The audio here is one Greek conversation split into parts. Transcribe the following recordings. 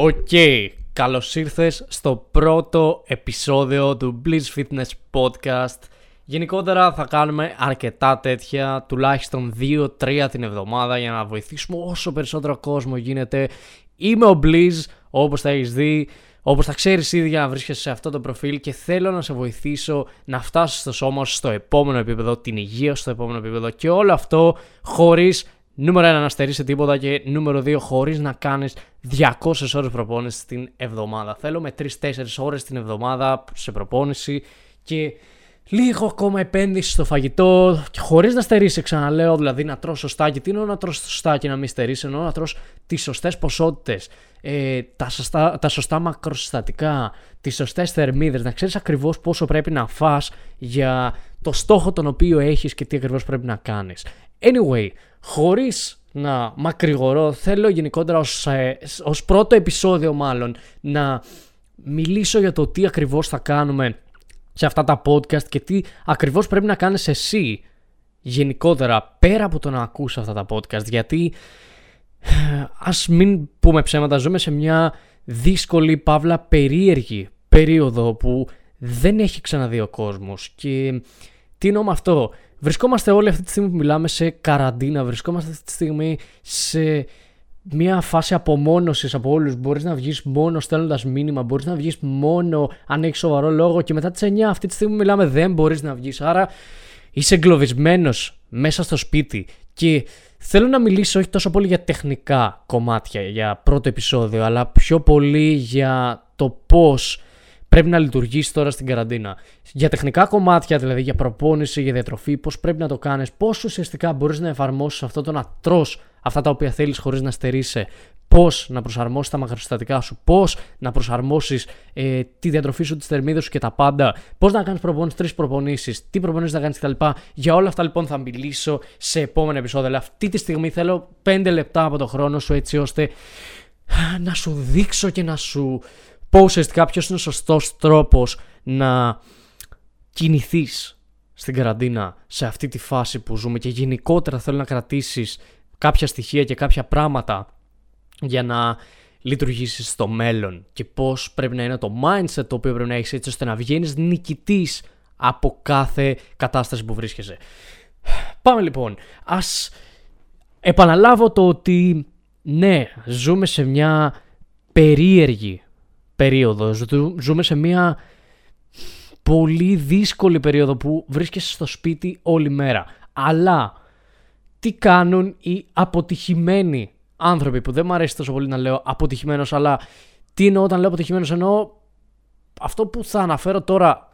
OK, okay. καλώς ήρθες στο πρώτο επεισόδιο του Bliss Fitness Podcast. Γενικότερα θα κάνουμε αρκετά τέτοια, τουλάχιστον 2-3 την εβδομάδα για να βοηθήσουμε όσο περισσότερο κόσμο γίνεται. Είμαι ο Bliss, όπως θα έχεις δει, όπως θα ξέρεις ήδη για να βρίσκεσαι σε αυτό το προφίλ και θέλω να σε βοηθήσω να φτάσεις στο σώμα σου στο επόμενο επίπεδο, την υγεία σου στο επόμενο επίπεδο και όλο αυτό χωρίς Νούμερο 1 να στερήσει τίποτα και νούμερο 2 χωρίς να κάνεις 200 ώρες προπόνησης την εβδομάδα. Θέλω με 3-4 ώρες την εβδομάδα σε προπόνηση και λίγο ακόμα επένδυση στο φαγητό χωρίς να στερήσει, ξαναλέω, δηλαδή να τρως σωστά. Και τι εννοώ να τρως σωστά και να μην στερήσει, εννοώ να τρως τις σωστές ποσότητες, ε, τα, σωστά, τα σωστά μακροσυστατικά, τις σωστές θερμίδες, να ξέρεις ακριβώς πόσο πρέπει να φας για το στόχο τον οποίο έχεις και τι ακριβώς πρέπει να κάνεις. Anyway, χωρίς να μακρηγορώ, θέλω γενικότερα ως, ε, ως πρώτο επεισόδιο μάλλον να μιλήσω για το τι ακριβώς θα κάνουμε σε αυτά τα podcast και τι ακριβώς πρέπει να κάνεις εσύ γενικότερα πέρα από το να ακούς αυτά τα podcast. Γιατί ε, ας μην πούμε ψέματα ζούμε σε μια δύσκολη παύλα περίεργη περίοδο που δεν έχει ξαναδεί ο κόσμος. Και τι εννοώ με αυτό; Βρισκόμαστε όλοι αυτή τη στιγμή που μιλάμε σε καραντίνα, βρισκόμαστε αυτή τη στιγμή σε μια φάση απομόνωσης από όλους. Μπορείς να βγεις μόνο στέλνοντας μήνυμα, μπορείς να βγεις μόνο αν έχεις σοβαρό λόγο και μετά τις 9 αυτή τη στιγμή που μιλάμε δεν μπορείς να βγεις. Άρα είσαι εγκλωβισμένος μέσα στο σπίτι και θέλω να μιλήσω όχι τόσο πολύ για τεχνικά κομμάτια για πρώτο επεισόδιο, αλλά πιο πολύ για το πώς πρέπει να λειτουργήσει τώρα στην καραντίνα. Για τεχνικά κομμάτια, δηλαδή για προπόνηση, για διατροφή, πώς πρέπει να το κάνεις, πώς ουσιαστικά μπορείς να εφαρμόσεις αυτό το να τρώ αυτά τα οποία θέλεις χωρίς να στερείσαι, πώς να προσαρμόσεις τα μακροσυστατικά σου, πώς να προσαρμόσεις ε, τη διατροφή σου, τις θερμίδες σου και τα πάντα, πώς να κάνεις προπόνηση, τρεις προπονήσεις, τι προπονήσεις να κάνεις κτλ. Για όλα αυτά λοιπόν θα μιλήσω σε επόμενο επεισόδιο. Αλλά αυτή τη στιγμή θέλω 5 λεπτά από το χρόνο σου έτσι ώστε να σου δείξω και να σου πω ουσιαστικά ποιος είναι ο σωστός τρόπος να κινηθείς στην καραντίνα σε αυτή τη φάση που ζούμε και γενικότερα θέλω να κρατήσεις κάποια στοιχεία και κάποια πράγματα για να λειτουργήσεις στο μέλλον και πώς πρέπει να είναι το mindset το οποίο πρέπει να έχεις έτσι ώστε να βγαίνεις νικητής από κάθε κατάσταση που βρίσκεσαι. Πάμε λοιπόν. Ας επαναλάβω το ότι ναι, ζούμε σε μια περίεργη περίοδο. Ζούμε σε μια πολύ δύσκολη περίοδο που βρίσκεσαι στο σπίτι όλη μέρα. Αλλά τι κάνουν οι αποτυχημένοι άνθρωποι που δεν μου αρέσει τόσο πολύ να λέω αποτυχημένος αλλά τι εννοώ όταν λέω αποτυχημένος εννοώ αυτό που θα αναφέρω τώρα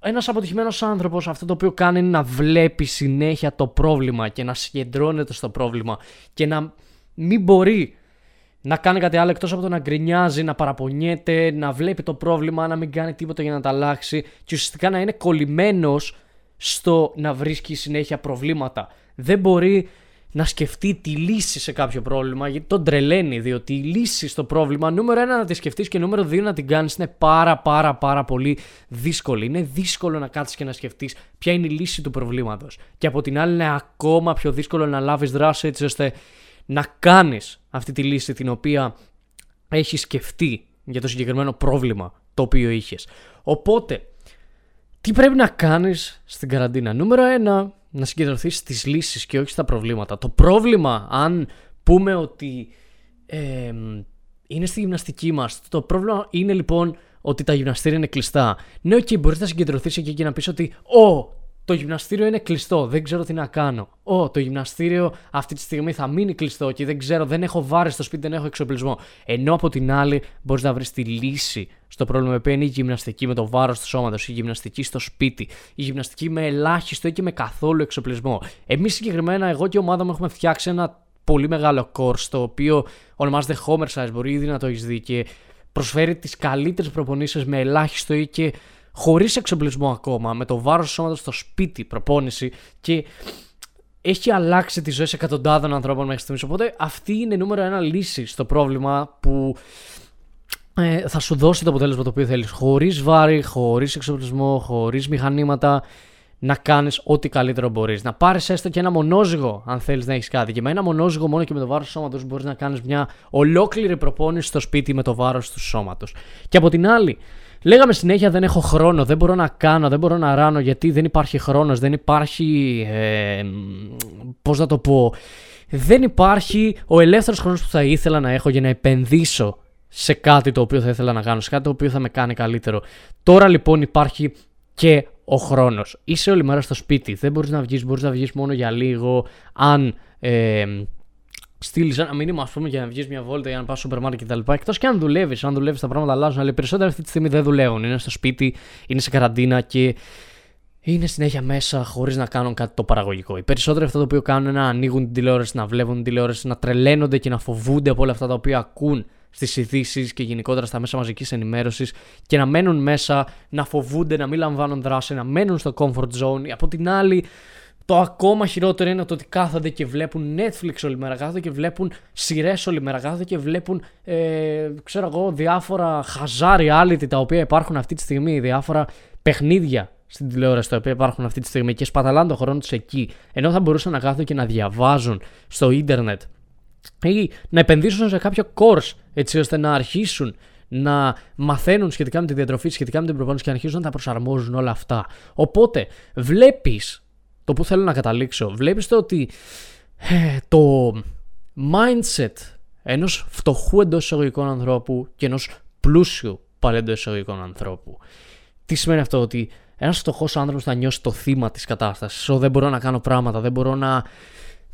ένας αποτυχημένος άνθρωπος αυτό το οποίο κάνει είναι να βλέπει συνέχεια το πρόβλημα και να συγκεντρώνεται στο πρόβλημα και να μην μπορεί να κάνει κάτι άλλο εκτός από το να γκρινιάζει, να παραπονιέται, να βλέπει το πρόβλημα, να μην κάνει τίποτα για να τα αλλάξει και ουσιαστικά να είναι κολλημένος στο να βρίσκει συνέχεια προβλήματα. Δεν μπορεί να σκεφτεί τη λύση σε κάποιο πρόβλημα γιατί τον τρελαίνει διότι η λύση στο πρόβλημα νούμερο ένα να τη σκεφτείς και νούμερο δύο να την κάνεις είναι πάρα πάρα πάρα πολύ δύσκολη. Είναι δύσκολο να κάτσεις και να σκεφτείς ποια είναι η λύση του προβλήματος και από την άλλη είναι ακόμα πιο δύσκολο να λάβεις δράση έτσι ώστε να κάνεις αυτή τη λύση την οποία έχεις σκεφτεί για το συγκεκριμένο πρόβλημα το οποίο είχες. Οπότε, τι πρέπει να κάνεις στην καραντίνα; Νούμερο ένα, να συγκεντρωθείς στις λύσεις και όχι στα προβλήματα. Το πρόβλημα, αν πούμε ότι είναι στη γυμναστική μας, το πρόβλημα είναι λοιπόν ότι τα γυμναστήρια είναι κλειστά. Ναι, ok, μπορείς να συγκεντρωθείς εκεί και να πεις ότι «Ω, το γυμναστήριο είναι κλειστό, δεν ξέρω τι να κάνω. Ω, το γυμναστήριο αυτή τη στιγμή θα μείνει κλειστό και δεν ξέρω, δεν έχω βάρες στο σπίτι, δεν έχω εξοπλισμό. Ενώ από την άλλη μπορείς να βρεις τη λύση στο πρόβλημα που είναι η γυμναστική με το βάρος του σώματος, η γυμναστική στο σπίτι, η γυμναστική με ελάχιστο ή και με καθόλου εξοπλισμό. Εμείς συγκεκριμένα, εγώ και η ομάδα μου έχουμε φτιάξει ένα πολύ μεγάλο course το οποίο ονομάζεται Homer Size, μπορεί ήδη να το έχεις δει και προσφέρει τις καλύτερες προπονήσεις με ελάχιστο ή και χωρίς εξοπλισμό ακόμα, με το βάρος του σώματος στο σπίτι προπόνηση και έχει αλλάξει τη ζωή σε εκατοντάδων ανθρώπων μέχρι στιγμής. Οπότε αυτή είναι νούμερο ένα λύση στο πρόβλημα που ε, θα σου δώσει το αποτέλεσμα το οποίο θέλεις. Χωρίς βάρη, χωρίς εξοπλισμό, χωρίς μηχανήματα, να κάνεις ό,τι καλύτερο μπορείς. Να πάρεις έστω και ένα μονόζυγο, αν θέλεις να έχεις κάτι. Και με ένα μονόζυγο μόνο και με το βάρος του σώματος μπορείς να κάνεις μια ολόκληρη προπόνηση στο σπίτι με το βάρος του σώματος. Και από την άλλη, λέγαμε συνέχεια δεν έχω χρόνο, δεν μπορώ να κάνω, δεν μπορώ να ράνω γιατί δεν υπάρχει χρόνος, δεν υπάρχει. Ε, Πώς να το πω. Δεν υπάρχει ο ελεύθερος χρόνος που θα ήθελα να έχω για να επενδύσω σε κάτι το οποίο θα ήθελα να κάνω, σε κάτι το οποίο θα με κάνει καλύτερο. Τώρα λοιπόν υπάρχει και ο χρόνος. Είσαι όλη μέρα στο σπίτι. Δεν μπορείς να βγεις, μπορείς να βγεις μόνο για λίγο. Αν ε, στείλεις ένα μήνυμα, ας πούμε, για να βγεις μια βόλτα για να πας στο σούπερ μάρκετ κτλ. Εκτός και αν δουλεύεις, αν δουλεύεις τα πράγματα αλλάζουν. Αλλά οι περισσότεροι αυτή τη στιγμή δεν δουλεύουν. Είναι στο σπίτι, είναι σε καραντίνα και είναι συνέχεια μέσα χωρίς να κάνουν κάτι το παραγωγικό. Οι περισσότεροι αυτό το οποίο κάνουν είναι να ανοίγουν την τηλεόραση, να βλέπουν την τηλεόραση, να τρελαίνονται και να φοβούνται από όλα αυτά τα οποία ακούν στις ειδήσει και γενικότερα στα μέσα μαζικής ενημέρωσης και να μένουν μέσα, να φοβούνται, να μην λαμβάνουν δράση, να μένουν στο comfort zone. Από την άλλη, το ακόμα χειρότερο είναι το ότι κάθονται και βλέπουν Netflix όλη μέρα, κάθονται και βλέπουν σειρές όλη μέρα, κάθονται και βλέπουν, ε, ξέρω εγώ, διάφορα χαζά reality τα οποία υπάρχουν αυτή τη στιγμή, διάφορα παιχνίδια στην τηλεόραση τα οποία υπάρχουν αυτή τη στιγμή και σπαταλάνε τον χρόνο τους εκεί, ενώ θα μπορούσαν να κάθονται και να διαβάζουν στο ίντερνετ ή να επενδύσουν σε κάποιο course έτσι ώστε να αρχίσουν να μαθαίνουν σχετικά με τη διατροφή, σχετικά με την προπόνηση και να αρχίσουν να τα προσαρμόζουν όλα αυτά. Οπότε βλέπεις το που θέλω να καταλήξω. Βλέπεις το ότι ε, το mindset ενός φτωχού εντός εισαγωγικών ανθρώπου και ενός πλούσιου πάλι εντό εισαγωγικών ανθρώπου. Τι σημαίνει αυτό, ότι ένας φτωχός άνθρωπος θα νιώσει το θύμα της κατάστασης. δεν μπορώ να κάνω πράγματα, δεν μπορώ να,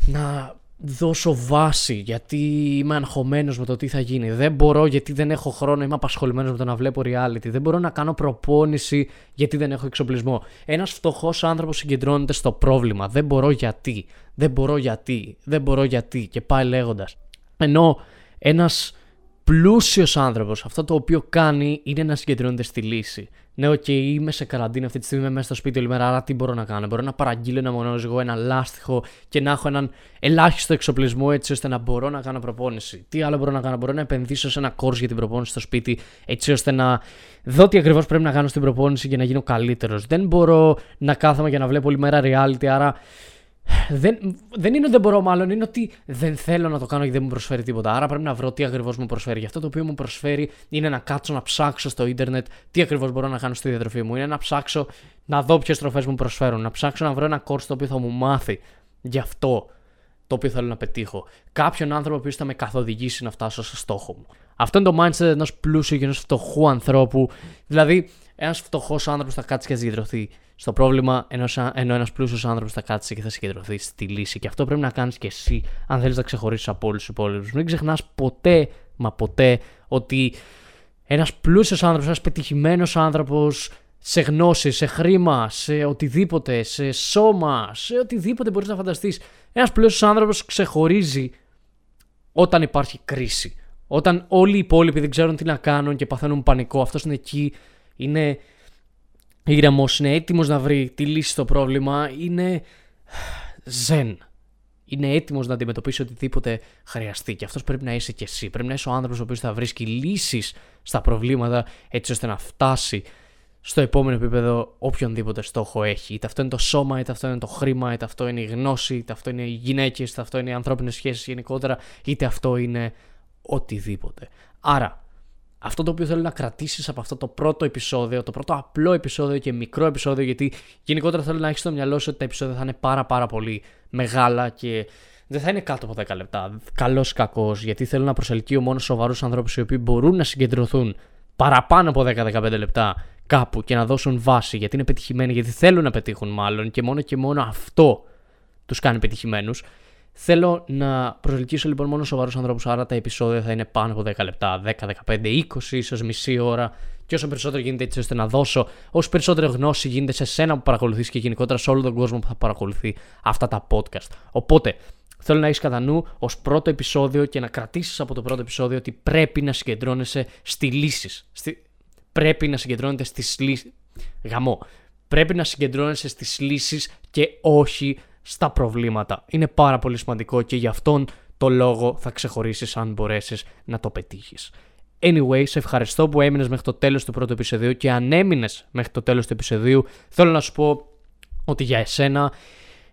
να δώσω βάση γιατί είμαι αγχωμένος με το τι θα γίνει. Δεν μπορώ γιατί δεν έχω χρόνο, είμαι απασχολημένος με το να βλέπω reality. Δεν μπορώ να κάνω προπόνηση γιατί δεν έχω εξοπλισμό. Ένας φτωχός άνθρωπος συγκεντρώνεται στο πρόβλημα. Δεν μπορώ γιατί, δεν μπορώ γιατί, δεν μπορώ γιατί και πάει λέγοντας. Ενώ ένας πλούσιος άνθρωπος αυτό το οποίο κάνει είναι να συγκεντρώνεται στη λύση ναι, OK, okay, είμαι σε καραντίνα αυτή τη στιγμή, είμαι μέσα στο σπίτι όλη μέρα, άρα τι μπορώ να κάνω; Μπορώ να παραγγείλω ένα μονόζυγο, ένα λάστιχο και να έχω έναν ελάχιστο εξοπλισμό έτσι ώστε να μπορώ να κάνω προπόνηση. Τι άλλο μπορώ να κάνω, μπορώ να επενδύσω σε ένα course για την προπόνηση στο σπίτι, έτσι ώστε να δω τι ακριβώς πρέπει να κάνω στην προπόνηση για να γίνω καλύτερος. Δεν μπορώ να κάθομαι και να βλέπω όλη μέρα reality, άρα δεν, δεν είναι ότι δεν μπορώ, μάλλον είναι ότι δεν θέλω να το κάνω γιατί δεν μου προσφέρει τίποτα. Άρα πρέπει να βρω τι ακριβώς μου προσφέρει. Γι' αυτό το οποίο μου προσφέρει είναι να κάτσω να ψάξω στο ίντερνετ τι ακριβώς μπορώ να κάνω στη διατροφή μου. Είναι να ψάξω να δω ποιες τροφές μου προσφέρουν. Να ψάξω να βρω ένα course το οποίο θα μου μάθει γι' αυτό το οποίο θέλω να πετύχω. Κάποιον άνθρωπο που θα με καθοδηγήσει να φτάσω στο στόχο μου. Αυτό είναι το mindset ενός πλούσιου και ενός φτωχού ανθρώπου. Δηλαδή, ένας φτωχός άνθρωπος θα κάτσει και θα συγκεντρωθεί στο πρόβλημα, ενώ, ενώ ένας πλούσιος άνθρωπος θα κάτσει και θα συγκεντρωθεί στη λύση. Και αυτό πρέπει να κάνεις και εσύ, αν θέλεις να ξεχωρίσεις από όλους τους υπόλοιπους. Μην ξεχνάς ποτέ, μα ποτέ, ότι ένας πλούσιος άνθρωπος, ένας πετυχημένος άνθρωπος, σε γνώση, σε χρήμα, σε οτιδήποτε, σε σώμα, σε οτιδήποτε μπορείς να φανταστείς. Ένας πλούσιος άνθρωπος ξεχωρίζει όταν υπάρχει κρίση. Όταν όλοι οι υπόλοιποι δεν ξέρουν τι να κάνουν και παθαίνουν πανικό, αυτός είναι εκεί, είναι ήρεμος, είναι έτοιμος να βρει τη λύση στο πρόβλημα, είναι ζεν. Είναι έτοιμος να αντιμετωπίσει οτιδήποτε χρειαστεί. Και αυτός πρέπει να είσαι κι εσύ. Πρέπει να είσαι ο άνθρωπος ο οποίος θα βρίσκει λύσεις στα προβλήματα έτσι ώστε να φτάσει στο επόμενο επίπεδο οποιονδήποτε στόχο έχει. Είτε αυτό είναι το σώμα, είτε αυτό είναι το χρήμα, είτε αυτό είναι η γνώση, είτε αυτό είναι οι γυναίκες, είτε αυτό είναι οι ανθρώπινες σχέσεις γενικότερα, είτε αυτό είναι οτιδήποτε. Άρα, αυτό το οποίο θέλω να κρατήσεις από αυτό το πρώτο επεισόδιο, το πρώτο απλό επεισόδιο και μικρό επεισόδιο, γιατί γενικότερα θέλω να έχεις στο μυαλό σου ότι τα επεισόδια θα είναι πάρα πάρα πολύ μεγάλα και δεν θα είναι κάτω από 10 λεπτά. Καλός ή κακός, γιατί θέλω να προσελκύω μόνο σοβαρούς ανθρώπους οι οποίοι μπορούν να συγκεντρωθούν παραπάνω από 10-15 λεπτά κάπου και να δώσουν βάση, γιατί είναι πετυχημένοι, γιατί θέλουν να πετύχουν μάλλον και μόνο και μόνο αυτό τους κάνει πετυχημένους. Θέλω να προσελκύσω λοιπόν μόνο σοβαρούς ανθρώπους, άρα τα επεισόδια θα είναι πάνω από 10 λεπτά, 10, 15, 20, ίσως μισή ώρα. Και όσο περισσότερο γίνεται έτσι ώστε να δώσω, όσο περισσότερη γνώση γίνεται σε σένα που παρακολουθείς και γενικότερα σε όλο τον κόσμο που θα παρακολουθεί αυτά τα podcast. Οπότε, θέλω να έχεις κατά νου ως πρώτο επεισόδιο και να κρατήσεις από το πρώτο επεισόδιο ότι πρέπει να συγκεντρώνεσαι στη λύσεις. Στη... Πρέπει να συγκεντρώνεται στις λύσεις. Γαμό. Πρέπει να συγκεντρώνεσαι στις λύσεις και όχι στα προβλήματα. Είναι πάρα πολύ σημαντικό και γι' αυτόν το λόγο θα ξεχωρίσεις αν μπορέσεις να το πετύχεις. Anyway, σε ευχαριστώ που έμεινες μέχρι το τέλος του πρώτου επεισοδίου και αν έμεινες μέχρι το τέλος του επεισοδίου, θέλω να σου πω ότι για εσένα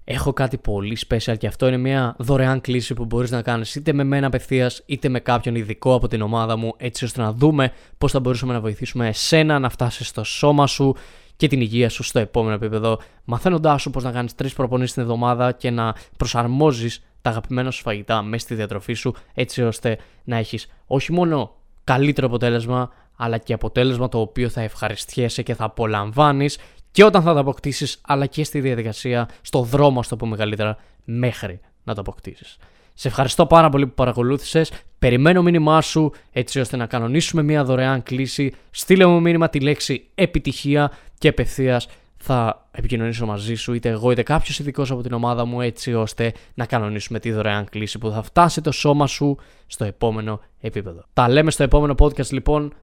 έχω κάτι πολύ special και αυτό είναι μια δωρεάν κλίση που μπορείς να κάνεις είτε με μένα απευθείας είτε με κάποιον ειδικό από την ομάδα μου έτσι ώστε να δούμε πώς θα μπορούσαμε να βοηθήσουμε εσένα να φτάσεις στο σώμα σου και την υγεία σου στο επόμενο επίπεδο, μαθαίνοντάς σου πώς να κάνεις τρεις προπονήσεις την εβδομάδα και να προσαρμόζεις τα αγαπημένα σου φαγητά μέσα στη διατροφή σου, έτσι ώστε να έχεις όχι μόνο καλύτερο αποτέλεσμα, αλλά και αποτέλεσμα το οποίο θα ευχαριστιέσαι και θα απολαμβάνεις και όταν θα το αποκτήσεις, αλλά και στη διαδικασία, στο δρόμο, ας το πούμε καλύτερα, μέχρι να το αποκτήσεις. Σε ευχαριστώ πάρα πολύ που παρακολούθησες. Περιμένω μήνυμά σου έτσι ώστε να κανονίσουμε μια δωρεάν κλίση. Στείλε μου μήνυμα τη λέξη επιτυχία και απευθείας θα επικοινωνήσω μαζί σου, είτε εγώ είτε κάποιος ειδικός από την ομάδα μου, έτσι ώστε να κανονίσουμε τη δωρεάν κλίση που θα φτάσει το σώμα σου στο επόμενο επίπεδο. Τα λέμε στο επόμενο podcast λοιπόν.